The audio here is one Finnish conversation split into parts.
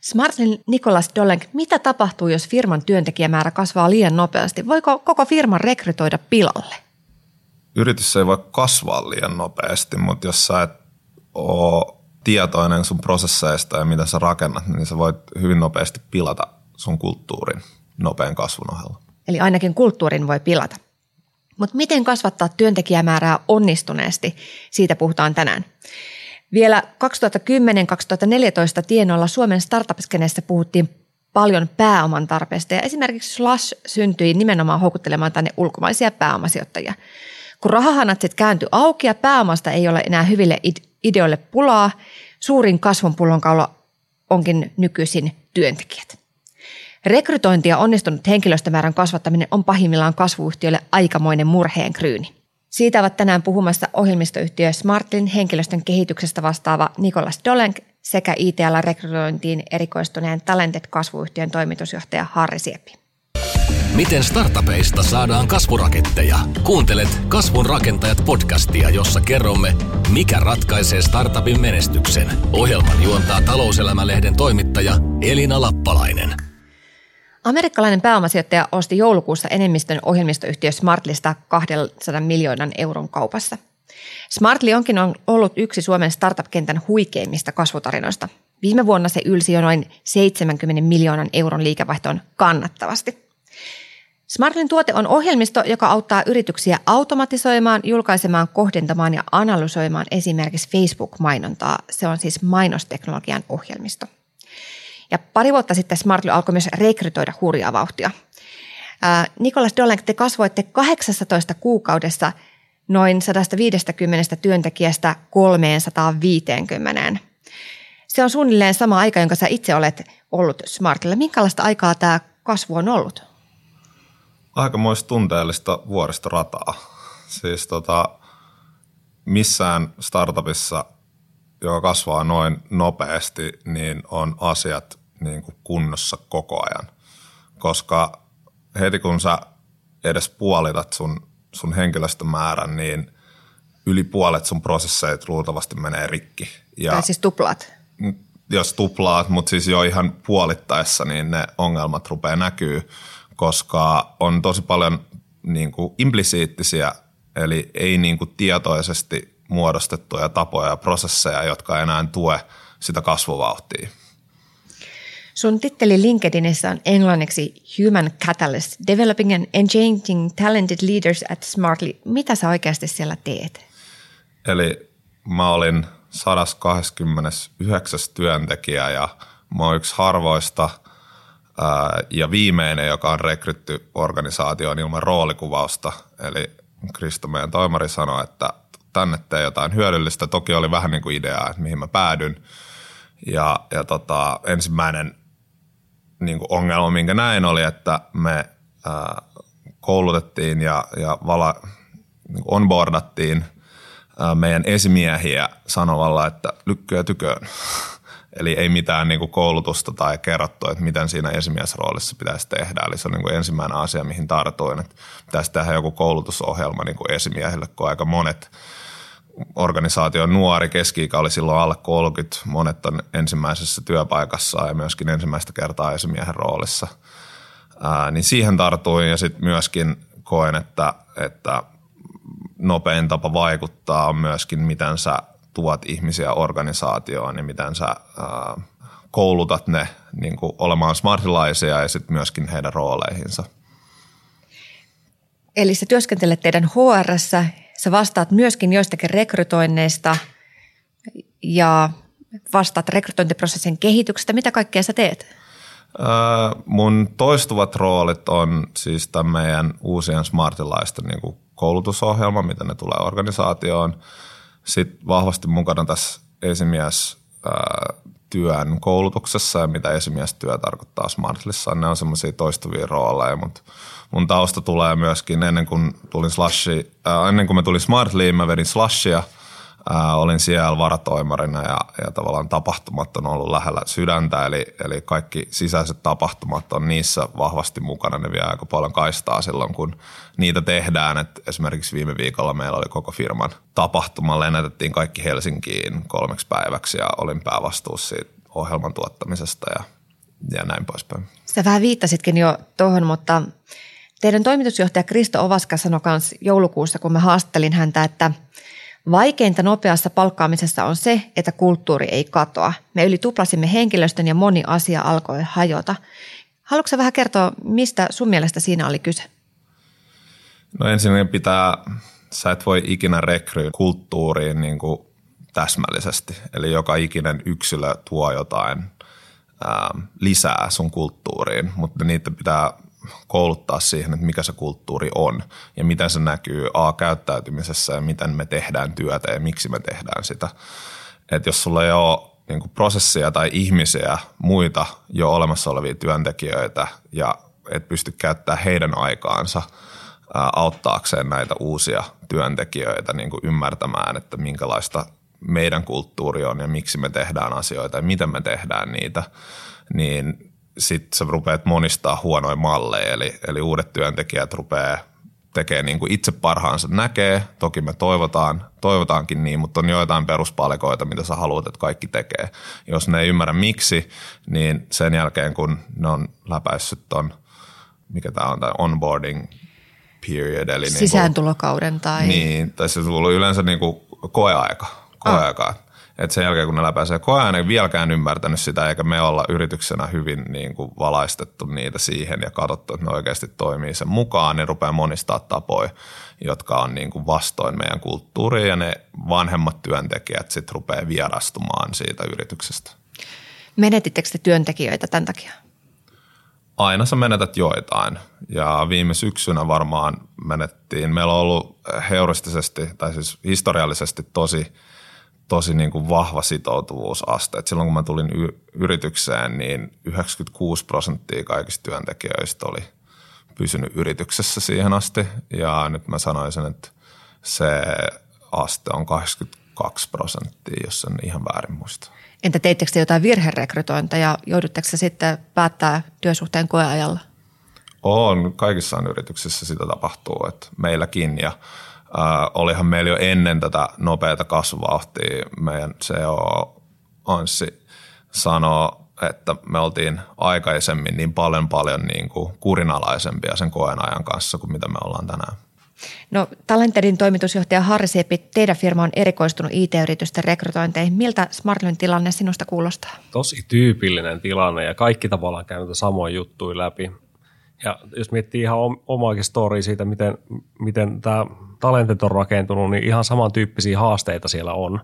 Smartlin Nikolas Dolenk, mitä tapahtuu, jos firman työntekijämäärä kasvaa liian nopeasti? Voiko koko firman rekrytoida pilalle? Yritys ei voi kasvaa liian nopeasti, mutta jos sä et ole tietoinen sun prosesseista ja mitä sä rakennat, niin sä voit hyvin nopeasti pilata sun kulttuurin nopean kasvun ohella. Eli ainakin kulttuurin voi pilata. Mutta miten kasvattaa työntekijämäärää onnistuneesti? Siitä puhutaan tänään. Vielä 2010-2014 tienoilla Suomen startup puhuttiin paljon pääoman tarpeesta ja esimerkiksi Slash syntyi nimenomaan houkuttelemaan tänne ulkomaisia pääomasijoittajia. Kun rahahanat sitten kääntyi auki ja pääomasta ei ole enää hyville ideoille pulaa, suurin kasvun pullonkaula onkin nykyisin työntekijät. Rekrytointi ja onnistunut henkilöstömäärän kasvattaminen on pahimmillaan kasvuyhtiöille aikamoinen murheen kryyni. Siitä ovat tänään puhumassa ohjelmistoyhtiö Smartlin henkilöstön kehityksestä vastaava Nikolas Dolenk sekä ITL-rekrytointiin erikoistuneen Talented-kasvuyhtiön toimitusjohtaja Harri Sieppi. Miten startupeista saadaan kasvuraketteja? Kuuntelet Kasvun rakentajat podcastia, jossa kerromme, mikä ratkaisee startupin menestyksen. Ohjelman juontaa talouselämälehden toimittaja Elina Lappalainen – Amerikkalainen pääomasijoittaja osti joulukuussa enemmistön ohjelmistoyhtiö Smartlista 200 miljoonan euron kaupassa. Smartly onkin ollut yksi Suomen startup-kentän huikeimmista kasvutarinoista. Viime vuonna se ylsi jo noin 70 miljoonan euron liikevaihtoon kannattavasti. Smartlin tuote on ohjelmisto, joka auttaa yrityksiä automatisoimaan, julkaisemaan, kohdentamaan ja analysoimaan esimerkiksi Facebook-mainontaa. Se on siis mainosteknologian ohjelmisto. Ja pari vuotta sitten Smartly alkoi myös rekrytoida hurjaa vauhtia. Nikolas Dolenk, te kasvoitte 18 kuukaudessa noin 150 työntekijästä 350. Se on suunnilleen sama aika, jonka sä itse olet ollut Smartilla. Minkälaista aikaa tämä kasvu on ollut? Aikamoista tunteellista vuoristorataa. Siis tota, missään startupissa, joka kasvaa noin nopeasti, niin on asiat niin kuin kunnossa koko ajan. Koska heti kun sä edes puolitat sun, sun henkilöstömäärän, niin yli puolet sun prosesseet luultavasti menee rikki. Ja tai siis tuplaat. Jos tuplaat, mutta siis jo ihan puolittaessa, niin ne ongelmat rupeaa näkyy, koska on tosi paljon niin kuin implisiittisiä, eli ei niin kuin tietoisesti muodostettuja tapoja ja prosesseja, jotka enää tue sitä kasvuvauhtia. Sun titteli LinkedInissä on englanniksi Human Catalyst, Developing and Engaging Talented Leaders at Smartly. Mitä sä oikeasti siellä teet? Eli mä olin 129 työntekijä ja mä oon yksi harvoista ää, ja viimeinen, joka on rekrytty organisaatioon ilman roolikuvausta. Eli Krista, meidän toimari, sanoi, että tänne tee jotain hyödyllistä. Toki oli vähän niin kuin idea, että mihin mä päädyn. Ja, ja tota, ensimmäinen niin kuin ongelma, minkä näin oli, että me koulutettiin ja, ja vala, niin kuin onboardattiin meidän esimiehiä sanomalla, että lykkyä tyköön. Eli ei mitään niin kuin koulutusta tai kerrottu, että miten siinä esimiesroolissa pitäisi tehdä. Eli se on niin kuin ensimmäinen asia, mihin tartuin, että pitäisi tehdä joku koulutusohjelma niin kuin esimiehille, kun aika monet – organisaatio nuori, keski oli silloin alle 30, monet on ensimmäisessä työpaikassa ja myöskin ensimmäistä kertaa esimiehen roolissa. Ää, niin siihen tartuin ja sitten myöskin koen, että, että nopein tapa vaikuttaa on myöskin, miten sä tuot ihmisiä organisaatioon ja miten sä ää, koulutat ne niin olemaan smartilaisia ja sitten myöskin heidän rooleihinsa. Eli sä työskentelet teidän hr Sä vastaat myöskin joistakin rekrytoinneista ja vastaat rekrytointiprosessin kehityksestä. Mitä kaikkea sä teet? Öö, mun toistuvat roolit on siis tämän meidän uusien smartilaisten niin koulutusohjelma, mitä ne tulee organisaatioon. Sitten vahvasti mukana tässä esimies työn koulutuksessa ja mitä esimiestyö tarkoittaa Smartlissa. Ne on semmoisia toistuvia rooleja, mutta mun tausta tulee myöskin ennen kuin tulin slashi, äh, ennen kuin mä tulin Smartliin, mä vedin slashia – ää, olin siellä varatoimarina ja, ja tavallaan tapahtumat on ollut lähellä sydäntä, eli, eli kaikki sisäiset tapahtumat on niissä vahvasti mukana. Ne vie aika paljon kaistaa silloin, kun niitä tehdään. Et esimerkiksi viime viikolla meillä oli koko firman tapahtuma, lennätettiin kaikki Helsinkiin kolmeksi päiväksi ja olin päävastuussa siitä ohjelman tuottamisesta ja, ja näin poispäin. Sä vähän viittasitkin jo tuohon, mutta teidän toimitusjohtaja Kristo Ovaska sanoi myös joulukuussa, kun mä haastattelin häntä, että Vaikeinta nopeassa palkkaamisessa on se, että kulttuuri ei katoa. Me yli tuplasimme henkilöstön ja moni asia alkoi hajota. Haluatko vähän kertoa, mistä sun mielestä siinä oli kyse? No ensinnäkin pitää, sä et voi ikinä rekryä kulttuuriin niin kuin täsmällisesti. Eli joka ikinen yksilö tuo jotain ää, lisää sun kulttuuriin, mutta niitä pitää kouluttaa siihen, että mikä se kulttuuri on ja miten se näkyy A-käyttäytymisessä ja miten me tehdään työtä ja miksi me tehdään sitä. Että jos sulla ei ole niin kuin prosesseja tai ihmisiä, muita jo olemassa olevia työntekijöitä ja et pysty käyttämään heidän aikaansa auttaakseen näitä uusia työntekijöitä niin kuin ymmärtämään, että minkälaista meidän kulttuuri on ja miksi me tehdään asioita ja miten me tehdään niitä, niin sitten sä rupeat monistaa huonoja malleja, eli, eli uudet työntekijät rupeaa tekee niin kuin itse parhaansa näkee. Toki me toivotaan, toivotaankin niin, mutta on joitain peruspalikoita, mitä sä haluat, että kaikki tekee. Jos ne ei ymmärrä miksi, niin sen jälkeen kun ne on läpäissyt ton, mikä tämä on, tämä onboarding period. Eli Sisääntulokauden niin kuin, tai... Niin, tai se tullut yleensä niin kuin koeaika. koeaika. Ah että sen jälkeen kun ne läpäisee koeajan, ei vieläkään ymmärtänyt sitä, eikä me olla yrityksenä hyvin niin kuin valaistettu niitä siihen ja katsottu, että ne oikeasti toimii sen mukaan, niin rupeaa monistaa tapoja, jotka on niin kuin vastoin meidän kulttuuria ja ne vanhemmat työntekijät sitten rupeaa vierastumaan siitä yrityksestä. Menetittekö te työntekijöitä tämän takia? Aina sä menetät joitain ja viime syksynä varmaan menettiin. Meillä on ollut heuristisesti tai siis historiallisesti tosi – tosi niin kuin vahva sitoutuvuusaste. Et silloin kun mä tulin y- yritykseen, niin 96 prosenttia kaikista työntekijöistä oli pysynyt yrityksessä siihen asti. Ja nyt mä sanoisin, että se aste on 82 prosenttia, jos en ihan väärin muista. Entä teittekö te jotain virherekrytointeja ja joudutteko sitten päättää työsuhteen koeajalla? On, kaikissa yrityksissä sitä tapahtuu, että meilläkin ja – Äh, olihan meillä jo ennen tätä nopeata kasvuvauhtia meidän CEO Anssi sanoi, että me oltiin aikaisemmin niin paljon paljon niin kuin kurinalaisempia sen koen ajan kanssa kuin mitä me ollaan tänään. No Talentedin toimitusjohtaja Harri Siepi, teidän firma on erikoistunut IT-yritysten rekrytointeihin. Miltä Smartlyn tilanne sinusta kuulostaa? Tosi tyypillinen tilanne ja kaikki tavallaan käynyt samoin juttuja läpi. Ja jos miettii ihan omaakin storia siitä, miten, miten tämä talentit on rakentunut, niin ihan samantyyppisiä haasteita siellä on.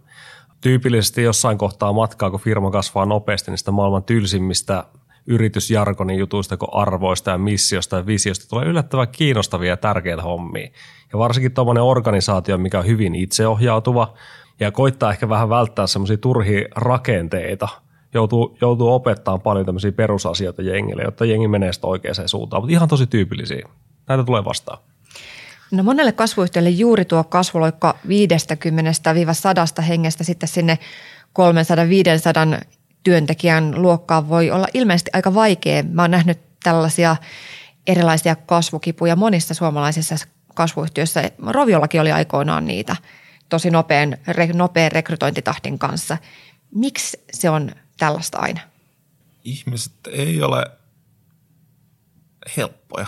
Tyypillisesti jossain kohtaa matkaa, kun firma kasvaa nopeasti, niin sitä maailman tylsimmistä yritysjargonin jutuista kuin arvoista ja missiosta ja visiosta tulee yllättävän kiinnostavia ja tärkeitä hommia. Ja varsinkin tuommoinen organisaatio, mikä on hyvin itseohjautuva ja koittaa ehkä vähän välttää semmoisia turhia rakenteita, joutuu, joutuu opettamaan paljon tämmöisiä perusasioita jengille, jotta jengi menee sitä oikeaan suuntaan, mutta ihan tosi tyypillisiä. Näitä tulee vastaan. No monelle kasvuyhtiölle juuri tuo kasvuloikka 50-100 hengestä sitten sinne 300-500 työntekijän luokkaan voi olla ilmeisesti aika vaikea. Mä oon nähnyt tällaisia erilaisia kasvukipuja monissa suomalaisissa kasvuyhtiöissä. Roviollakin oli aikoinaan niitä tosi nopean, nopean rekrytointitahdin kanssa. Miksi se on tällaista aina? Ihmiset ei ole helppoja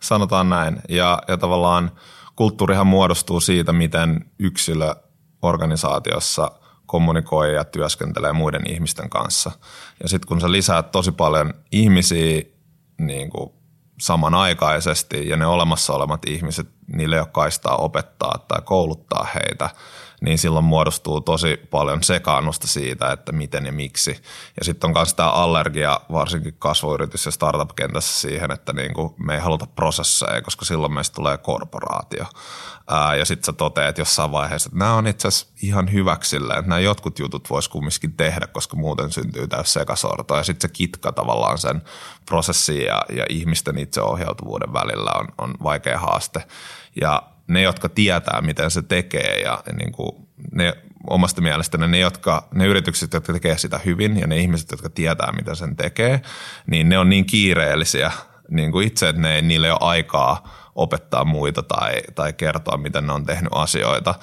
sanotaan näin. Ja, ja tavallaan kulttuurihan muodostuu siitä, miten yksilö organisaatiossa kommunikoi ja työskentelee muiden ihmisten kanssa. Ja sitten kun sä lisäät tosi paljon ihmisiä niin kuin samanaikaisesti ja ne olemassa olevat ihmiset, niille ei ole kaistaa opettaa tai kouluttaa heitä – niin silloin muodostuu tosi paljon sekaannusta siitä, että miten ja miksi. Ja sitten on myös tämä allergia, varsinkin kasvuyritys- ja startup-kentässä siihen, että niin kuin me ei haluta prosesseja, koska silloin meistä tulee korporaatio. Ää, ja sitten sä toteat jossain vaiheessa, että nämä on itse asiassa ihan hyväksi silleen, että nämä jotkut jutut voisi kumminkin tehdä, koska muuten syntyy täys sekasorto. Ja sitten se kitka tavallaan sen prosessin ja, ja ihmisten itseohjautuvuuden välillä on, on vaikea haaste. Ja ne, jotka tietää, miten se tekee ja niin kuin ne omasta mielestäni ne, jotka, ne yritykset, jotka tekee sitä hyvin ja ne ihmiset, jotka tietää, miten sen tekee, niin ne on niin kiireellisiä niin kuin itse, että ne, niille ei ole aikaa opettaa muita tai, tai kertoa, miten ne on tehnyt asioita.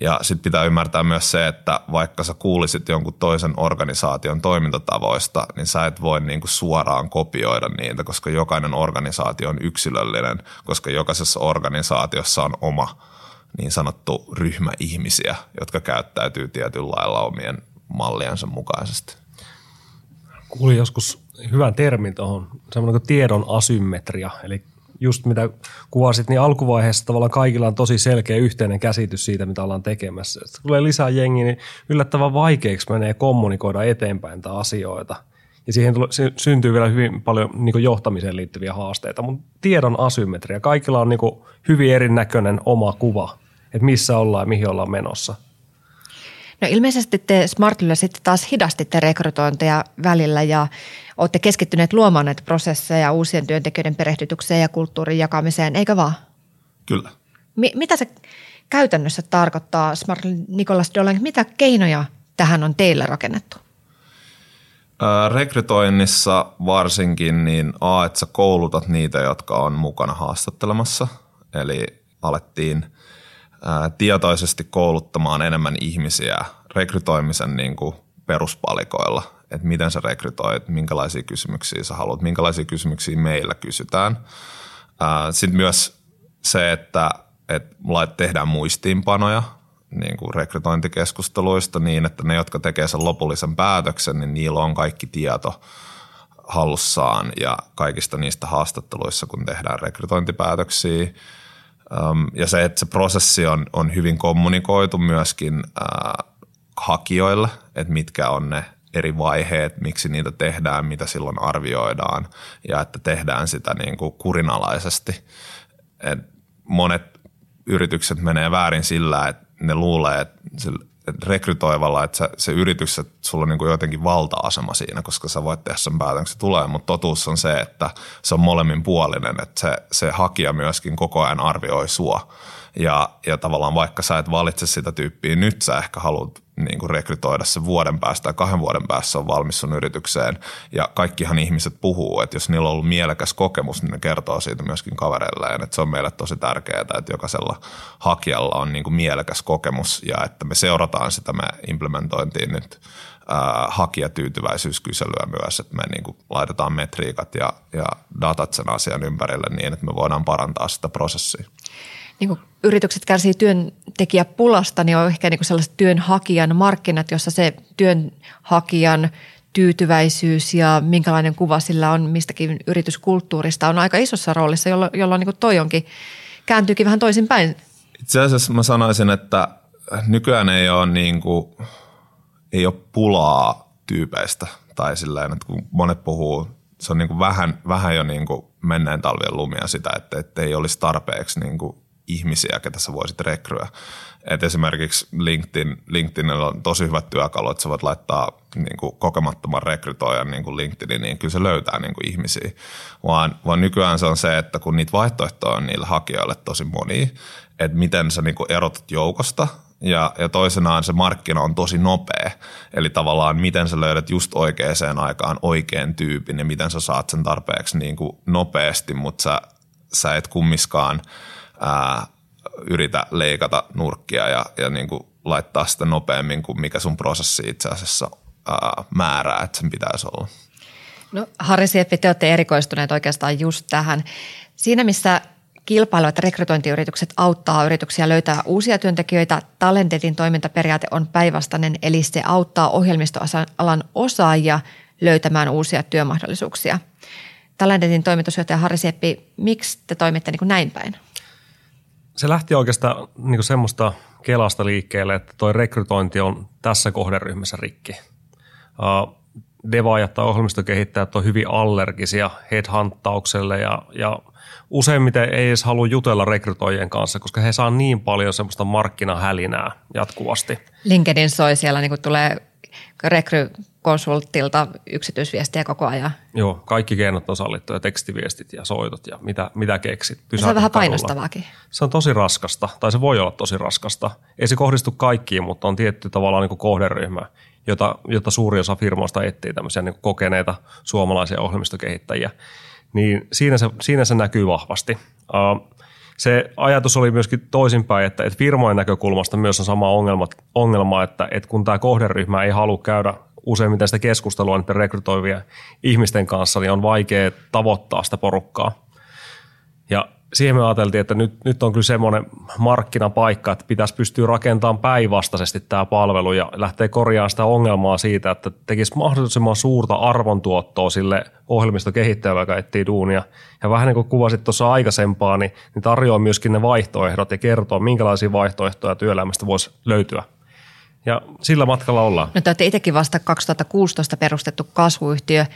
Ja sitten pitää ymmärtää myös se, että vaikka sä kuulisit jonkun toisen organisaation toimintatavoista, niin sä et voi niinku suoraan kopioida niitä, koska jokainen organisaatio on yksilöllinen, koska jokaisessa organisaatiossa on oma niin sanottu ryhmä ihmisiä, jotka käyttäytyy tietyllä lailla omien malliensa mukaisesti. Kuulin joskus hyvän termin tuohon, semmoinen kuin tiedon asymmetria, eli just mitä kuvasit, niin alkuvaiheessa tavallaan kaikilla on tosi selkeä yhteinen käsitys siitä, mitä ollaan tekemässä. Sitten tulee lisää jengiä, niin yllättävän vaikeaksi menee kommunikoida eteenpäin tätä asioita. Ja siihen tulee, syntyy vielä hyvin paljon niin johtamiseen liittyviä haasteita, mutta tiedon asymmetria. Kaikilla on niin hyvin erinäköinen oma kuva, että missä ollaan ja mihin ollaan menossa – No ilmeisesti te Smartilla sitten taas hidastitte rekrytointeja välillä ja olette keskittyneet luomaan näitä prosesseja uusien työntekijöiden perehdytykseen ja kulttuurin jakamiseen, eikö vaan? Kyllä. Mi- mitä se käytännössä tarkoittaa, Smart Nikolas Dolan, mitä keinoja tähän on teillä rakennettu? rekrytoinnissa varsinkin niin A, että sä koulutat niitä, jotka on mukana haastattelemassa. Eli alettiin – tietoisesti kouluttamaan enemmän ihmisiä rekrytoimisen niin kuin peruspalikoilla, että miten sä rekrytoit, minkälaisia kysymyksiä sä haluat, minkälaisia kysymyksiä meillä kysytään. Sitten myös se, että, että tehdään muistiinpanoja niin kuin rekrytointikeskusteluista niin, että ne, jotka tekee sen lopullisen päätöksen, niin niillä on kaikki tieto hallussaan ja kaikista niistä haastatteluissa, kun tehdään rekrytointipäätöksiä – ja se, että se prosessi on, on hyvin kommunikoitu myöskin hakijoille, että mitkä on ne eri vaiheet, miksi niitä tehdään, mitä silloin arvioidaan ja että tehdään sitä niin kuin kurinalaisesti. Et monet yritykset menee väärin sillä, että ne luulee, että rekrytoivalla, että se, yritys, että sulla on niin kuin jotenkin valta-asema siinä, koska sä voit tehdä sen päätöksen, se tulee, mutta totuus on se, että se on molemmin puolinen, että se, se hakija myöskin koko ajan arvioi sua. Ja, ja tavallaan vaikka sä et valitse sitä tyyppiä nyt, sä ehkä haluat niin kuin rekrytoida se vuoden päästä tai kahden vuoden päässä on valmis sun yritykseen. Ja kaikkihan ihmiset puhuu, että jos niillä on ollut mielekäs kokemus, niin ne kertoo siitä myöskin kavereilleen. Että se on meille tosi tärkeää, että jokaisella hakijalla on niin kuin mielekäs kokemus ja että me seurataan sitä, me implementointiin nyt hakijatyytyväisyyskyselyä myös, että me niin kuin laitetaan metriikat ja, ja datat sen asian ympärille niin, että me voidaan parantaa sitä prosessia niin kuin yritykset kärsii työntekijäpulasta, niin on ehkä niin kuin sellaiset työnhakijan markkinat, jossa se työnhakijan tyytyväisyys ja minkälainen kuva sillä on mistäkin yrityskulttuurista on aika isossa roolissa, jolloin, jolloin niin toi onkin, kääntyykin vähän toisinpäin. Itse asiassa mä sanoisin, että nykyään ei ole, niin kuin, ei ole pulaa tyypeistä tai silleen, että kun monet puhuu, se on niin kuin vähän, vähän jo niin kuin menneen talvien lumia sitä, että, että ei olisi tarpeeksi niin kuin ihmisiä, ketä sä voisit rekryä. Et esimerkiksi LinkedIn, LinkedInillä on tosi hyvät työkalut, että sä voit laittaa niin kuin kokemattoman rekrytoijan niin kuin LinkedInin, niin kyllä se löytää niin kuin ihmisiä. Vaan, vaan nykyään se on se, että kun niitä vaihtoehtoja on niille hakijoille tosi moni, että miten sä niin kuin erotat joukosta ja, ja toisenaan se markkina on tosi nopea. Eli tavallaan miten sä löydät just oikeaan aikaan oikean tyypin ja miten sä saat sen tarpeeksi niin kuin nopeasti, mutta sä, sä et kummiskaan – ää, yritä leikata nurkkia ja, ja niin kuin laittaa sitä nopeammin kuin mikä sun prosessi itse asiassa ää, määrää, että sen pitäisi olla. No Harri Sieppi, te olette erikoistuneet oikeastaan just tähän. Siinä, missä kilpailevat rekrytointiyritykset auttaa yrityksiä löytää uusia työntekijöitä, Talentetin toimintaperiaate on päinvastainen, eli se auttaa ohjelmistoalan osaajia löytämään uusia työmahdollisuuksia. Talentetin toimitusjohtaja Harri Sieppi, miksi te toimitte niin kuin näin päin? Se lähti oikeastaan niin semmoista kelasta liikkeelle, että toi rekrytointi on tässä kohderyhmässä rikki. Devaajat tai ohjelmistokehittäjät on hyvin allergisia headhunttaukselle ja, ja useimmiten ei edes halua jutella rekrytoijien kanssa, koska he saa niin paljon semmoista markkinahälinää jatkuvasti. LinkedIn soi siellä, niin kuin tulee rekry konsulttilta yksityisviestiä koko ajan. Joo, kaikki keinot on sallittu ja tekstiviestit ja soitot ja mitä, mitä keksit. se on vähän painostavaakin. Se on tosi raskasta, tai se voi olla tosi raskasta. Ei se kohdistu kaikkiin, mutta on tietty tavallaan niin kuin kohderyhmä, jota, jota suuri osa firmoista etsii tämmöisiä niin kokeneita suomalaisia ohjelmistokehittäjiä. Niin siinä se, siinä se näkyy vahvasti. Uh, se ajatus oli myöskin toisinpäin, että, että firmojen näkökulmasta myös on sama ongelma, ongelma että, että kun tämä kohderyhmä ei halua käydä useimmiten sitä keskustelua niiden rekrytoivia ihmisten kanssa, niin on vaikea tavoittaa sitä porukkaa. Ja siihen me ajateltiin, että nyt, nyt on kyllä semmoinen markkinapaikka, että pitäisi pystyä rakentamaan päinvastaisesti tämä palvelu ja lähteä korjaamaan sitä ongelmaa siitä, että tekisi mahdollisimman suurta arvontuottoa sille ohjelmistokehittäjälle, joka etsii duunia. Ja vähän niin kuin kuvasit tuossa aikaisempaa, niin, niin tarjoaa myöskin ne vaihtoehdot ja kertoo, minkälaisia vaihtoehtoja työelämästä voisi löytyä. Ja sillä matkalla ollaan. No te olette itsekin vasta 2016 perustettu kasvuyhtiö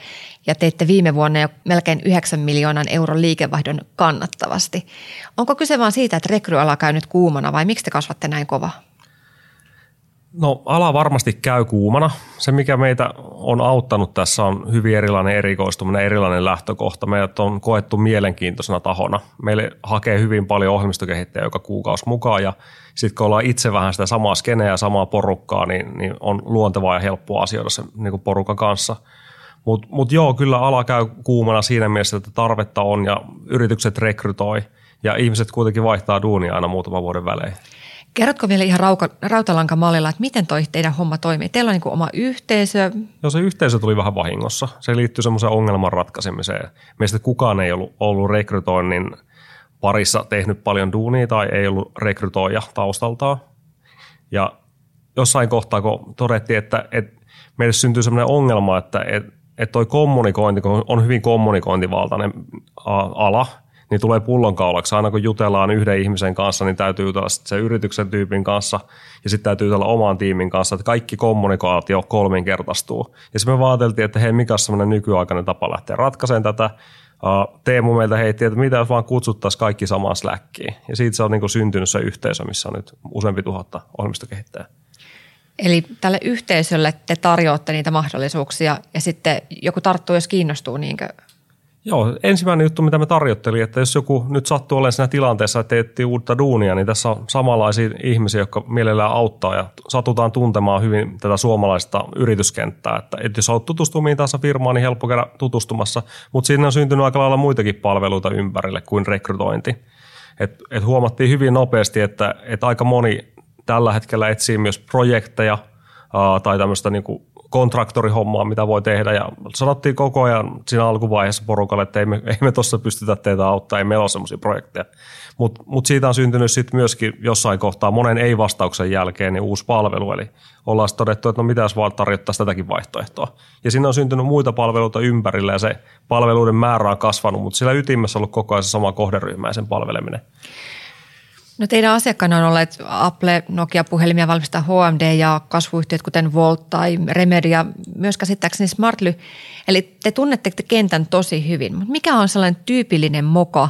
ja teitte viime vuonna jo melkein 9 miljoonan euron liikevaihdon kannattavasti. Onko kyse vain siitä, että rekryala käy nyt kuumana vai miksi te kasvatte näin kova? No ala varmasti käy kuumana. Se, mikä meitä on auttanut tässä on hyvin erilainen erikoistuminen, erilainen lähtökohta. Meidät on koettu mielenkiintoisena tahona. Meille hakee hyvin paljon ohjelmistokehittäjä joka kuukausi mukaan ja sitten kun ollaan itse vähän sitä samaa skeneä ja samaa porukkaa, niin, niin on luontevaa ja helppoa asioida sen niin porukan kanssa. Mutta mut joo, kyllä ala käy kuumana siinä mielessä, että tarvetta on ja yritykset rekrytoi ja ihmiset kuitenkin vaihtaa duunia aina muutaman vuoden välein. Kerrotko vielä ihan rauka, rautalankamallilla, että miten toi teidän homma toimii? Teillä on niin oma yhteisö. No se yhteisö tuli vähän vahingossa. Se liittyy semmoiseen ongelman ratkaisemiseen. Meistä kukaan ei ollut, ollut rekrytoinnin parissa tehnyt paljon duunia tai ei ollut rekrytoija taustaltaan. Ja jossain kohtaa, kun todettiin, että, että meille syntyy sellainen ongelma, että, että, että toi kommunikointi, kun on hyvin kommunikointivaltainen ala – niin tulee pullonkaulaksi. Aina kun jutellaan yhden ihmisen kanssa, niin täytyy jutella se yrityksen tyypin kanssa ja sitten täytyy jutella oman tiimin kanssa, että kaikki kommunikaatio kolminkertaistuu. Ja sitten me vaateltiin, että hei, mikä on semmoinen nykyaikainen tapa lähteä ratkaisemaan tätä. Teemu meiltä heitti, että mitä jos vaan kutsuttaisiin kaikki samaan Slackiin. Ja siitä se on niin syntynyt se yhteisö, missä on nyt useampi tuhatta ohjelmistokehittäjää. Eli tälle yhteisölle te tarjoatte niitä mahdollisuuksia ja sitten joku tarttuu, jos kiinnostuu, niinkö Joo, ensimmäinen juttu, mitä me tarjottelin, että jos joku nyt sattuu olemaan siinä tilanteessa, että teettiin uutta duunia, niin tässä on samanlaisia ihmisiä, jotka mielellään auttaa ja satutaan tuntemaan hyvin tätä suomalaista yrityskenttää. Että, että jos olet tutustunut mihin tahansa firmaan, niin helppo käydä tutustumassa, mutta siinä on syntynyt aika lailla muitakin palveluita ympärille kuin rekrytointi. Et, et huomattiin hyvin nopeasti, että, että aika moni tällä hetkellä etsii myös projekteja ää, tai tämmöistä niin kuin kontraktorihommaa, mitä voi tehdä. Ja sanottiin koko ajan siinä alkuvaiheessa porukalle, että ei me, ei me tuossa pystytä teitä auttaa, ei meillä ole semmoisia projekteja. Mutta mut siitä on syntynyt sitten myöskin jossain kohtaa monen ei-vastauksen jälkeen niin uusi palvelu. Eli ollaan todettu, että no mitä jos vaan tarjottaisiin tätäkin vaihtoehtoa. Ja siinä on syntynyt muita palveluita ympärillä ja se palveluiden määrä on kasvanut, mutta sillä ytimessä on ollut koko ajan se sama kohderyhmä ja sen palveleminen. No teidän asiakkaana on olleet Apple, Nokia-puhelimia valmistaa HMD ja kasvuyhtiöt kuten Volt tai Remedy ja myös käsittääkseni Smartly. Eli te tunnette kentän tosi hyvin, mutta mikä on sellainen tyypillinen moka,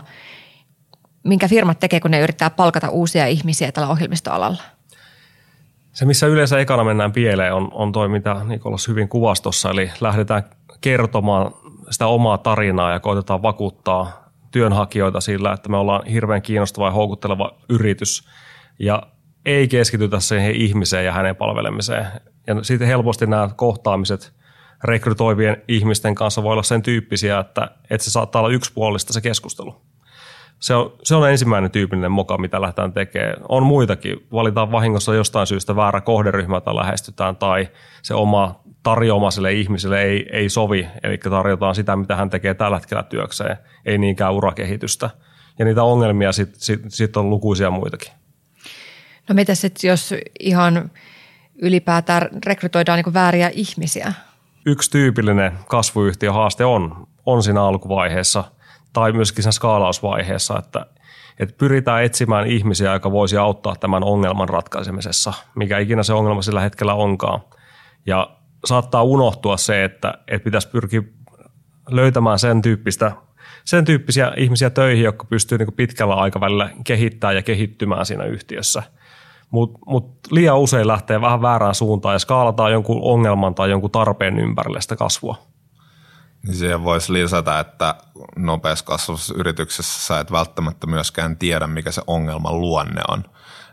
minkä firmat tekee, kun ne yrittää palkata uusia ihmisiä tällä ohjelmistoalalla? Se, missä yleensä ekana mennään pieleen, on, on toi, mitä Nikolas hyvin kuvastossa, eli lähdetään kertomaan sitä omaa tarinaa ja koitetaan vakuuttaa työnhakijoita sillä, että me ollaan hirveän kiinnostava ja houkutteleva yritys ja ei keskitytä siihen ihmiseen ja hänen palvelemiseen. Ja sitten helposti nämä kohtaamiset rekrytoivien ihmisten kanssa voi olla sen tyyppisiä, että, että se saattaa olla yksipuolista se keskustelu. Se on, se on ensimmäinen tyypillinen moka, mitä lähdetään tekemään. On muitakin. Valitaan vahingossa jostain syystä väärä kohderyhmä, jota lähestytään, tai se oma tarjoama sille ihmiselle ei, ei sovi, eli tarjotaan sitä, mitä hän tekee tällä hetkellä työkseen, ei niinkään urakehitystä. Ja niitä ongelmia sitten sit, sit on lukuisia muitakin. No mitä sitten, jos ihan ylipäätään rekrytoidaan niin vääriä ihmisiä? Yksi tyypillinen kasvuyhtiöhaaste on, on siinä alkuvaiheessa tai myöskin siinä skaalausvaiheessa, että, että pyritään etsimään ihmisiä, jotka voisi auttaa tämän ongelman ratkaisemisessa, mikä ikinä se ongelma sillä hetkellä onkaan. Ja saattaa unohtua se, että, että pitäisi pyrkiä löytämään sen tyyppistä sen tyyppisiä ihmisiä töihin, jotka pystyy niin pitkällä aikavälillä kehittämään ja kehittymään siinä yhtiössä. Mutta mut liian usein lähtee vähän väärään suuntaan ja skaalataan jonkun ongelman tai jonkun tarpeen ympärille sitä kasvua. Niin siihen voisi lisätä, että nopeassa kasvavassa yrityksessä sä et välttämättä myöskään tiedä, mikä se ongelman luonne on.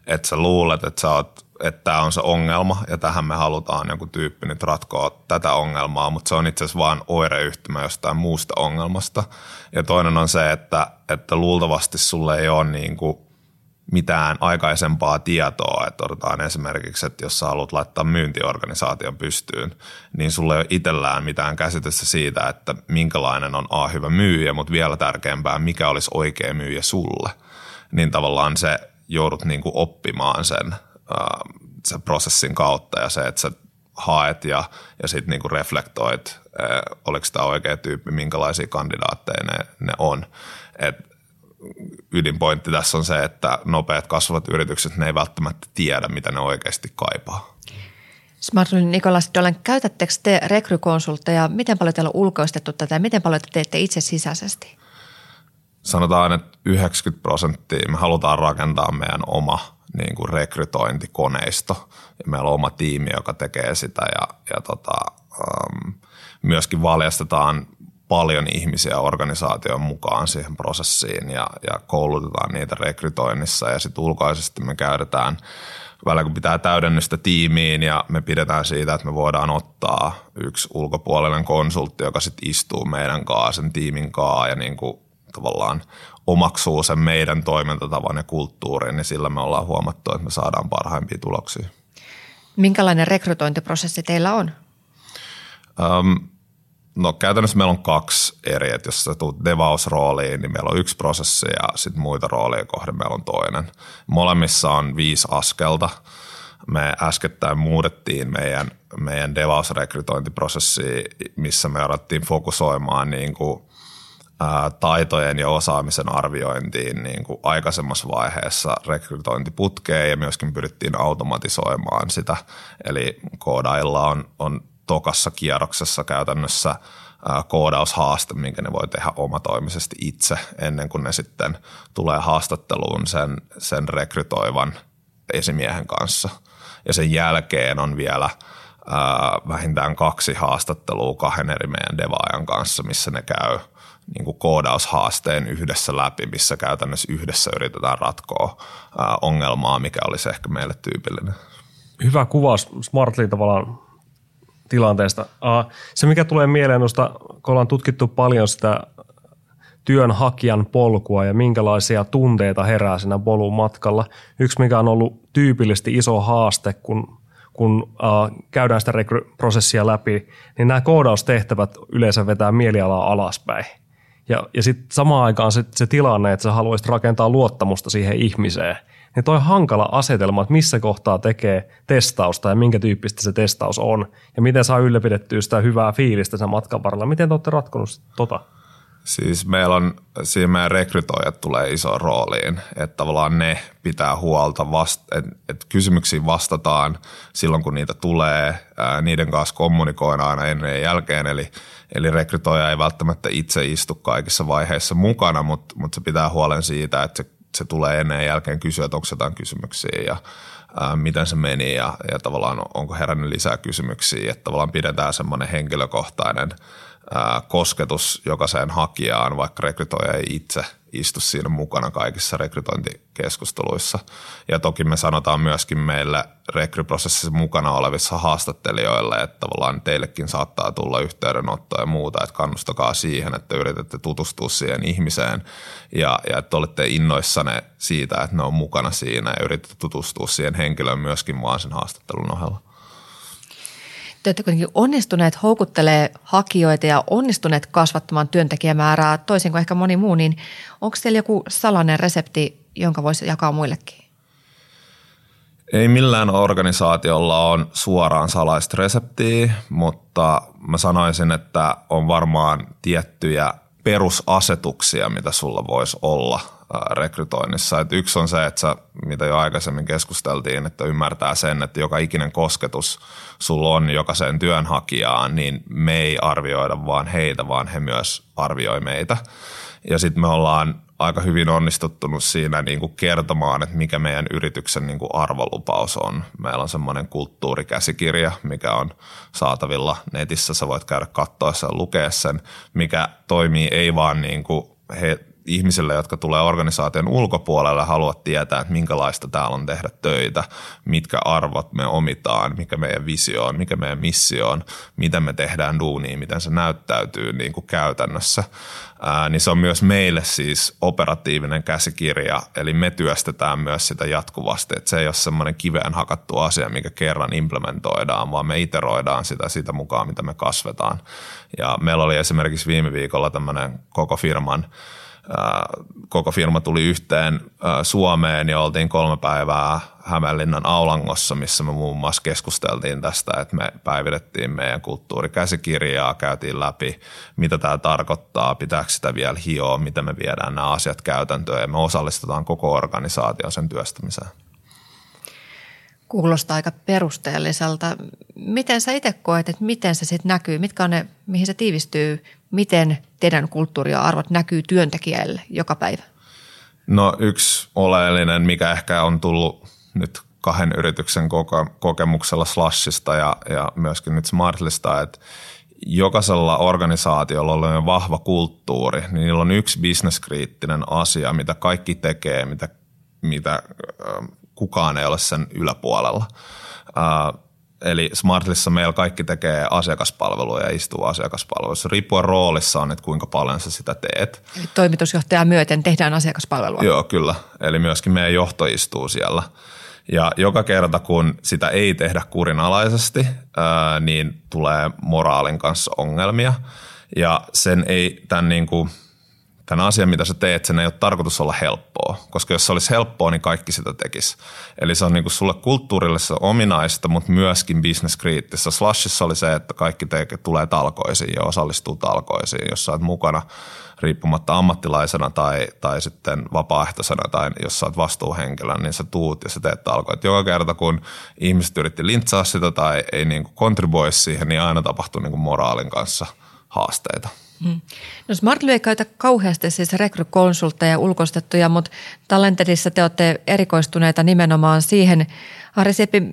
Että sä luulet, että sä oot että tämä on se ongelma ja tähän me halutaan joku tyyppi nyt ratkoa tätä ongelmaa, mutta se on itse asiassa vain oireyhtymä jostain muusta ongelmasta. Ja toinen on se, että, että luultavasti sulle ei ole niin kuin mitään aikaisempaa tietoa, että otetaan esimerkiksi, että jos sä haluat laittaa myyntiorganisaation pystyyn, niin sulle ei ole itsellään mitään käsitystä siitä, että minkälainen on A hyvä myyjä, mutta vielä tärkeämpää, mikä olisi oikea myyjä sulle. Niin tavallaan se joudut niin kuin oppimaan sen, sen prosessin kautta ja se, että sä haet ja, ja sitten niin reflektoit, oliko tämä oikea tyyppi, minkälaisia kandidaatteja ne, ne on. Et ydinpointti tässä on se, että nopeat kasvavat yritykset, ne ei välttämättä tiedä, mitä ne oikeasti kaipaa. Smartlin Nikolas Dolan, käytättekö te rekrykonsultteja? Miten paljon teillä on ulkoistettu tätä ja miten paljon te teette itse sisäisesti? Sanotaan, että 90 prosenttia me halutaan rakentaa meidän oma niin kuin rekrytointikoneisto. Ja meillä on oma tiimi, joka tekee sitä ja, ja tota, um, myöskin valjastetaan paljon ihmisiä organisaation mukaan siihen prosessiin ja, ja koulutetaan niitä rekrytoinnissa ja sitten ulkoisesti me käytetään välillä kun pitää täydennystä tiimiin ja me pidetään siitä, että me voidaan ottaa yksi ulkopuolinen konsultti, joka sitten istuu meidän kanssa, sen tiimin kanssa ja niin kuin tavallaan omaksuu sen meidän toimintatavan ja kulttuurin, niin sillä me ollaan huomattu, että me saadaan parhaimpia tuloksia. Minkälainen rekrytointiprosessi teillä on? Um, No käytännössä meillä on kaksi eri, että jos sä tulet devausrooliin, niin meillä on yksi prosessi ja sitten muita rooleja kohden meillä on toinen. Molemmissa on viisi askelta. Me äskettäin muutettiin meidän, meidän devausrekrytointiprosessi, missä me alettiin fokusoimaan niin kuin, taitojen ja osaamisen arviointiin niin kuin aikaisemmassa vaiheessa rekrytointiputkeen ja myöskin pyrittiin automatisoimaan sitä. Eli koodailla on, on tokassa kierroksessa käytännössä koodaushaaste, minkä ne voi tehdä omatoimisesti itse ennen kuin ne sitten tulee haastatteluun sen, sen rekrytoivan esimiehen kanssa. Ja sen jälkeen on vielä ää, vähintään kaksi haastattelua kahden eri meidän devaajan kanssa, missä ne käy niin kuin koodaushaasteen yhdessä läpi, missä käytännössä yhdessä yritetään ratkoa ongelmaa, mikä olisi ehkä meille tyypillinen. Hyvä kuvaus Smartly tavallaan tilanteesta. Se, mikä tulee mieleen, nosta, kun ollaan tutkittu paljon sitä työnhakijan polkua ja minkälaisia tunteita herää siinä polun matkalla. Yksi, mikä on ollut tyypillisesti iso haaste, kun, kun äh, käydään sitä rekryprosessia läpi, niin nämä koodaustehtävät yleensä vetää mielialaa alaspäin. Ja, ja sitten samaan aikaan se, se tilanne, että sä haluaisit rakentaa luottamusta siihen ihmiseen – niin toi hankala asetelma, että missä kohtaa tekee testausta ja minkä tyyppistä se testaus on ja miten saa ylläpidettyä sitä hyvää fiilistä sen matkan varrella. Miten te olette ratkonut tota? Siis meillä on, siinä meidän rekrytoijat tulee iso rooliin, että tavallaan ne pitää huolta, vasta, että, kysymyksiin vastataan silloin kun niitä tulee, niiden kanssa kommunikoidaan aina ennen ja jälkeen, eli, eli rekrytoija ei välttämättä itse istu kaikissa vaiheissa mukana, mutta, mutta se pitää huolen siitä, että se se tulee ennen ja jälkeen kysyä, että onko jotain kysymyksiä ja ää, miten se meni ja, ja tavallaan onko herännyt lisää kysymyksiä. Että tavallaan pidetään semmoinen henkilökohtainen kosketus jokaiseen hakijaan, vaikka rekrytoija ei itse – istu siinä mukana kaikissa rekrytointikeskusteluissa. Ja toki me sanotaan myöskin meille rekryprosessissa mukana olevissa haastattelijoille, että tavallaan teillekin saattaa tulla yhteydenottoa ja muuta, että kannustakaa siihen, että yritätte tutustua siihen ihmiseen ja, ja että olette innoissanne siitä, että ne on mukana siinä ja yritätte tutustua siihen henkilöön myöskin vaan sen haastattelun ohella olette kuitenkin onnistuneet houkuttelee hakijoita ja onnistuneet kasvattamaan työntekijämäärää toisin kuin ehkä moni muu, niin onko teillä joku salainen resepti, jonka voisi jakaa muillekin? Ei millään organisaatiolla on suoraan salaista reseptiä, mutta mä sanoisin, että on varmaan tiettyjä perusasetuksia, mitä sulla voisi olla rekrytoinnissa. Et yksi on se, että sä, mitä jo aikaisemmin keskusteltiin, että ymmärtää sen, että joka ikinen kosketus sulla on jokaiseen työnhakijaan, niin me ei arvioida vaan heitä, vaan he myös arvioi meitä. Ja sitten me ollaan aika hyvin onnistuttunut siinä niin kuin kertomaan, että mikä meidän yrityksen niin kuin arvolupaus on. Meillä on semmoinen kulttuurikäsikirja, mikä on saatavilla netissä. Sä voit käydä katsoa sen, lukea sen, mikä toimii ei vaan niin kuin he, ihmisille, jotka tulee organisaation ulkopuolelle, haluat tietää, että minkälaista täällä on tehdä töitä, mitkä arvot me omitaan, mikä meidän visio on, mikä meidän missio on, miten me tehdään duunia, miten se näyttäytyy niin kuin käytännössä. Ää, niin se on myös meille siis operatiivinen käsikirja, eli me työstetään myös sitä jatkuvasti, että se ei ole semmoinen kiveen hakattu asia, mikä kerran implementoidaan, vaan me iteroidaan sitä sitä mukaan, mitä me kasvetaan. Ja meillä oli esimerkiksi viime viikolla tämmöinen koko firman koko firma tuli yhteen Suomeen ja oltiin kolme päivää Hämeenlinnan Aulangossa, missä me muun muassa keskusteltiin tästä, että me päivitettiin meidän kulttuurikäsikirjaa, käytiin läpi, mitä tämä tarkoittaa, pitääkö sitä vielä hioa, miten me viedään nämä asiat käytäntöön ja me osallistetaan koko organisaation sen työstämiseen. Kuulostaa aika perusteelliselta. Miten sä itse koet, että miten se sitten näkyy? Mitkä on ne, mihin se tiivistyy? Miten teidän kulttuuri ja arvot näkyy työntekijälle joka päivä? No yksi oleellinen, mikä ehkä on tullut nyt kahden yrityksen kokemuksella Slashista ja, ja myöskin nyt Smartlista, että jokaisella organisaatiolla on vahva kulttuuri, niin niillä on yksi bisneskriittinen asia, mitä kaikki tekee, mitä, mitä kukaan ei ole sen yläpuolella. Eli Smartlissa meillä kaikki tekee asiakaspalvelua ja istuu asiakaspalvelussa. Riippuen roolissa on, että kuinka paljon sä sitä teet. Eli toimitusjohtaja myöten tehdään asiakaspalvelua. Joo, kyllä. Eli myöskin meidän johto istuu siellä. Ja joka kerta, kun sitä ei tehdä kurinalaisesti, niin tulee moraalin kanssa ongelmia. Ja sen ei tämän niin kuin – tämän asian, mitä sä teet, sen ei ole tarkoitus olla helppoa, koska jos se olisi helppoa, niin kaikki sitä tekisi. Eli se on niin kuin sulle kulttuurille se ominaista, mutta myöskin bisneskriittistä. Slashissa oli se, että kaikki te- tulee talkoisiin ja osallistuu talkoisiin, jos sä oot mukana riippumatta ammattilaisena tai, tai sitten vapaaehtoisena tai jos sä oot vastuuhenkilö, niin sä tuut ja sä teet talkoit. Joka kerta, kun ihmiset yritti lintsaa sitä tai ei niin kuin contribui siihen, niin aina tapahtui niin kuin moraalin kanssa haasteita. Mm. No Smartly ei käytä kauheasti siis rekrykonsultteja ulkoistettuja, mutta Talentedissa te olette erikoistuneita nimenomaan siihen. Harri Seppi,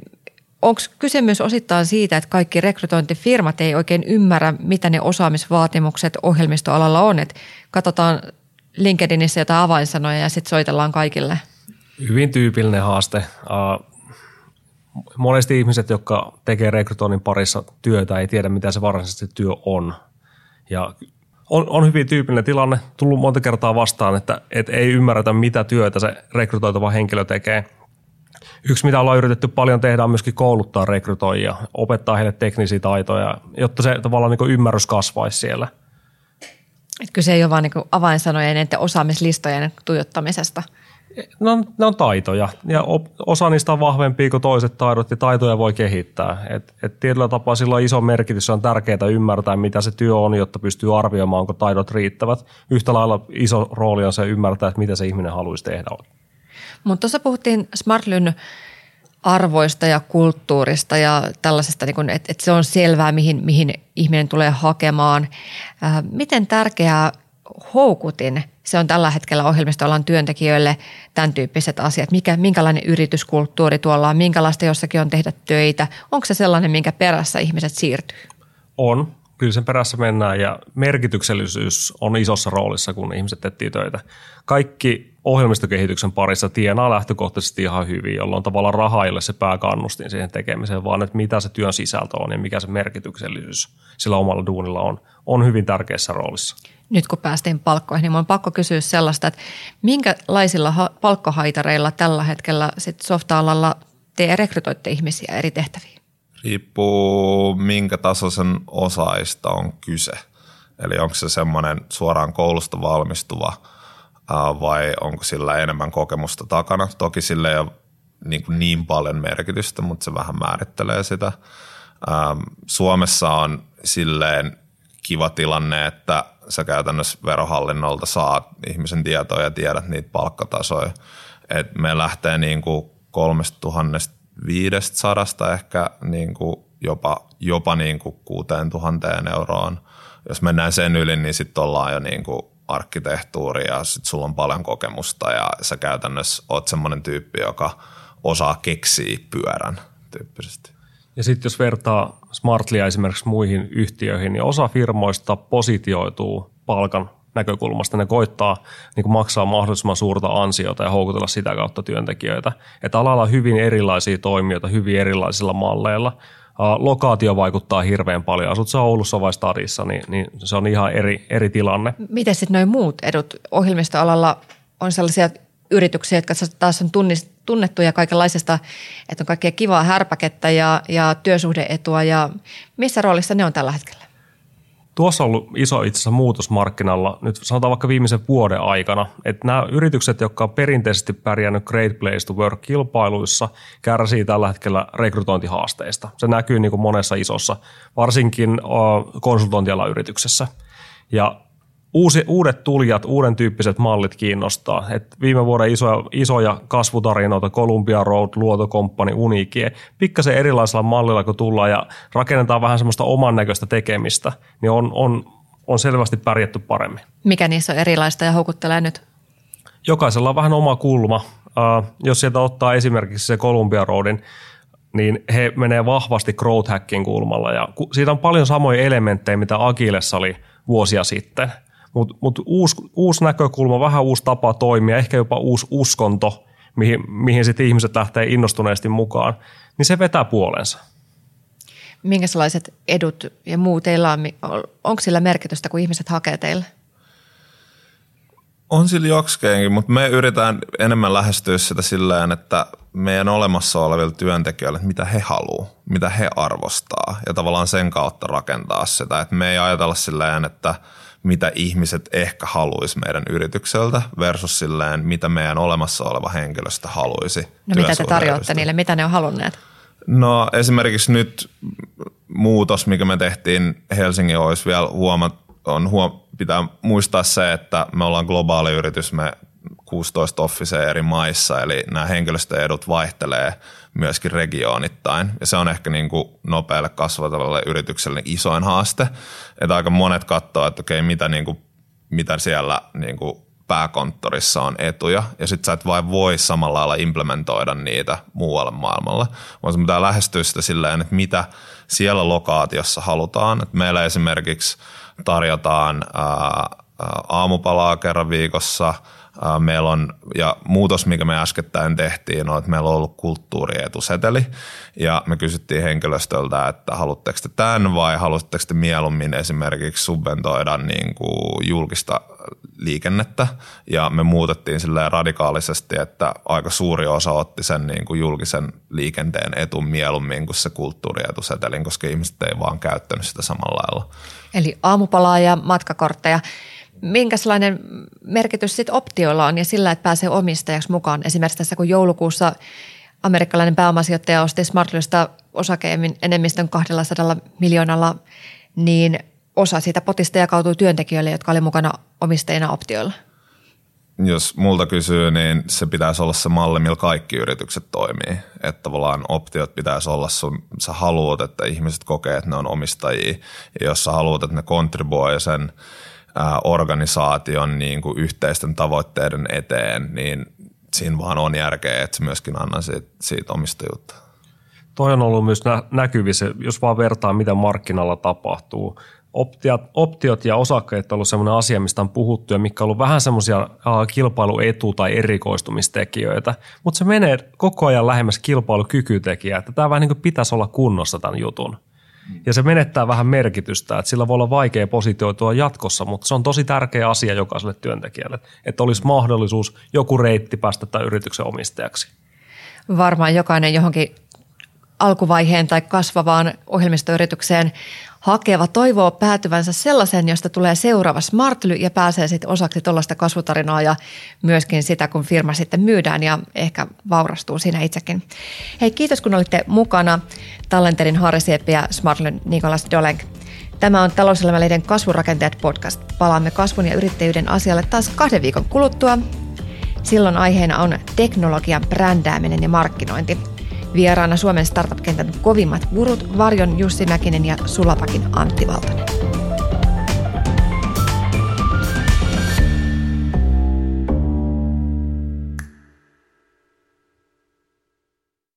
onko kysymys osittain siitä, että kaikki rekrytointifirmat ei oikein ymmärrä, mitä ne osaamisvaatimukset ohjelmistoalalla on? Et katsotaan LinkedInissä jotain avainsanoja ja sitten soitellaan kaikille. Hyvin tyypillinen haaste. Monesti ihmiset, jotka tekee rekrytoinnin parissa työtä, ei tiedä, mitä se varsinaisesti työ on. Ja on, on hyvin tyypillinen tilanne, tullut monta kertaa vastaan, että, että ei ymmärretä, mitä työtä se rekrytoitava henkilö tekee. Yksi, mitä ollaan yritetty paljon tehdä, on myöskin kouluttaa rekrytoijia, opettaa heille teknisiä taitoja, jotta se tavallaan niin ymmärrys kasvaisi siellä. Että kyse ei ole vain niin avainsanojen ja osaamislistojen tuijottamisesta – ne on, ne on taitoja ja osa niistä on vahvempia kuin toiset taidot ja taitoja voi kehittää. Et, et tietyllä tapaa sillä on iso merkitys, on tärkeää ymmärtää, mitä se työ on, jotta pystyy arvioimaan, onko taidot riittävät. Yhtä lailla iso rooli on se ymmärtää, että mitä se ihminen haluaisi tehdä. Mutta tuossa puhuttiin Smartlyn arvoista ja kulttuurista ja tällaisesta, niin että, että se on selvää, mihin, mihin ihminen tulee hakemaan. Äh, miten tärkeää houkutin se on tällä hetkellä ohjelmistoalan työntekijöille tämän tyyppiset asiat. Mikä, minkälainen yrityskulttuuri tuolla on, minkälaista jossakin on tehdä töitä. Onko se sellainen, minkä perässä ihmiset siirtyy? On. Kyllä sen perässä mennään ja merkityksellisyys on isossa roolissa, kun ihmiset etsii töitä. Kaikki ohjelmistokehityksen parissa tienaa lähtökohtaisesti ihan hyvin, jolloin tavallaan raha ei ole se pääkannustin siihen tekemiseen, vaan että mitä se työn sisältö on ja mikä se merkityksellisyys sillä omalla duunilla on, on hyvin tärkeässä roolissa nyt kun päästiin palkkoihin, niin on pakko kysyä sellaista, että minkälaisilla palkkohaitareilla tällä hetkellä sit softa-alalla te rekrytoitte ihmisiä eri tehtäviin? Riippuu minkä tasoisen osaista on kyse. Eli onko se semmoinen suoraan koulusta valmistuva vai onko sillä enemmän kokemusta takana. Toki sille ei ole niin, kuin niin paljon merkitystä, mutta se vähän määrittelee sitä. Suomessa on silleen kiva tilanne, että sä käytännössä verohallinnolta saat ihmisen tietoja ja tiedät niitä palkkatasoja. Et me lähtee niin kuin 3500 ehkä niin kuin jopa, jopa niin kuin 6000 euroon. Jos mennään sen yli, niin sitten ollaan jo niin kuin arkkitehtuuri ja sitten sulla on paljon kokemusta ja sä käytännössä oot semmoinen tyyppi, joka osaa keksiä pyörän tyyppisesti. Ja sitten jos vertaa Smartlia esimerkiksi muihin yhtiöihin, niin osa firmoista positioituu palkan näkökulmasta. Ne koittaa niin maksaa mahdollisimman suurta ansiota ja houkutella sitä kautta työntekijöitä. Että alalla on hyvin erilaisia toimijoita, hyvin erilaisilla malleilla. Lokaatio vaikuttaa hirveän paljon. Asut sä Oulussa vai Stadissa, niin, niin se on ihan eri, eri tilanne. Miten sitten noin muut edut? Ohjelmistoalalla on sellaisia yrityksiä, jotka taas on tunnettuja kaikenlaisesta, että on kaikkea kivaa härpäkettä ja, ja työsuhdeetua ja missä roolissa ne on tällä hetkellä? Tuossa on ollut iso itse asiassa muutos markkinalla, nyt sanotaan vaikka viimeisen vuoden aikana, että nämä yritykset, jotka on perinteisesti pärjännyt Great Place to Work-kilpailuissa, kärsii tällä hetkellä rekrytointihaasteista. Se näkyy niin kuin monessa isossa, varsinkin konsultointialan yrityksessä. Ja uusi, uudet tulijat, uuden tyyppiset mallit kiinnostaa. Et viime vuoden isoja, isoja kasvutarinoita, Columbia Road, Luoto Company, Unikie, pikkasen erilaisella mallilla kun tullaan ja rakennetaan vähän semmoista oman näköistä tekemistä, niin on, on, on selvästi pärjätty paremmin. Mikä niissä on erilaista ja houkuttelee nyt? Jokaisella on vähän oma kulma. Uh, jos sieltä ottaa esimerkiksi se Columbia Roadin, niin he menee vahvasti growth hacking kulmalla ja siitä on paljon samoja elementtejä, mitä Agilessa oli vuosia sitten – mutta mut uusi, uusi näkökulma, vähän uusi tapa toimia, ehkä jopa uusi uskonto, mihin, mihin sitten ihmiset lähtee innostuneesti mukaan, niin se vetää puolensa. Minkälaiset edut ja muu teillä on? Onko sillä merkitystä, kun ihmiset hakee teille? On sillä jokseenkin, mutta me yritetään enemmän lähestyä sitä silleen, että meidän olemassa olevilla työntekijöillä, että mitä he haluaa, mitä he arvostaa ja tavallaan sen kautta rakentaa sitä. Että me ei ajatella silleen, että – mitä ihmiset ehkä haluaisi meidän yritykseltä versus silleen, mitä meidän olemassa oleva henkilöstö haluaisi. No mitä te tarjoatte niille, mitä ne on halunneet? No esimerkiksi nyt muutos, mikä me tehtiin Helsingin olisi vielä huomat, on huom- pitää muistaa se, että me ollaan globaali yritys, me 16 officea eri maissa, eli nämä henkilöstöedut vaihtelee myöskin regioonittain. Ja se on ehkä niin kuin nopealle kasvavalle yritykselle isoin haaste. Että aika monet katsoo, että okei, mitä, niin kuin, mitä siellä niin kuin pääkonttorissa on etuja, ja sitten sä et vain voi samalla lailla implementoida niitä muualle maailmalle, vaan se pitää lähestyä sitä silleen, että mitä siellä lokaatiossa halutaan. Et meillä esimerkiksi tarjotaan ää, aamupalaa kerran viikossa – Meillä on, ja muutos, mikä me äskettäin tehtiin, on, että meillä on ollut kulttuurietuseteli, ja me kysyttiin henkilöstöltä, että haluatteko te tämän vai haluatteko te mieluummin esimerkiksi subventoida niin kuin julkista liikennettä, ja me muutettiin silleen radikaalisesti, että aika suuri osa otti sen niin kuin julkisen liikenteen etun mieluummin kuin se kulttuurietusetelin, koska ihmiset ei vaan käyttänyt sitä samalla lailla. Eli aamupalaa ja matkakortteja minkälainen merkitys sit optioilla on ja sillä, että pääsee omistajaksi mukaan. Esimerkiksi tässä kun joulukuussa amerikkalainen pääomasijoittaja osti Smartlystä osakeen enemmistön 200 miljoonalla, niin osa siitä potista jakautui työntekijöille, jotka oli mukana omistajina optioilla. Jos multa kysyy, niin se pitäisi olla se malli, millä kaikki yritykset toimii. Että tavallaan optiot pitäisi olla sun, sä haluat, että ihmiset kokee, että ne on omistajia. Ja jos sä haluat, että ne kontribuoi sen – organisaation niin kuin yhteisten tavoitteiden eteen, niin siinä vaan on järkeä, että myöskin annan siitä, siitä omistajuutta. Toi on ollut myös näkyvissä, jos vaan vertaa, mitä markkinalla tapahtuu. Optiot, optiot ja osakkeet on ollut sellainen asia, mistä on puhuttu ja mikä on ollut vähän semmoisia kilpailuetu- tai erikoistumistekijöitä, mutta se menee koko ajan lähemmäs kilpailukykytekijää, että tämä vähän niin kuin pitäisi olla kunnossa tämän jutun. Ja se menettää vähän merkitystä, että sillä voi olla vaikea positioitua jatkossa, mutta se on tosi tärkeä asia jokaiselle työntekijälle, että olisi mahdollisuus joku reitti päästä tämän yrityksen omistajaksi. Varmaan jokainen johonkin alkuvaiheen tai kasvavaan ohjelmistoyritykseen hakeva toivoo päätyvänsä sellaisen, josta tulee seuraava Smartly ja pääsee sitten osaksi tuollaista kasvutarinaa ja myöskin sitä, kun firma sitten myydään ja ehkä vaurastuu siinä itsekin. Hei, kiitos kun olitte mukana. Tallenterin Harri Sieppi ja Smartlyn Nikolas Doleng. Tämä on talouselämälehden Kasvurakenteet podcast. Palaamme kasvun ja yrittäjyyden asialle taas kahden viikon kuluttua. Silloin aiheena on teknologian brändääminen ja markkinointi. Vieraana Suomen startup-kentän kovimmat gurut Varjon Jussi Mäkinen ja Sulapakin Antti Valtonen.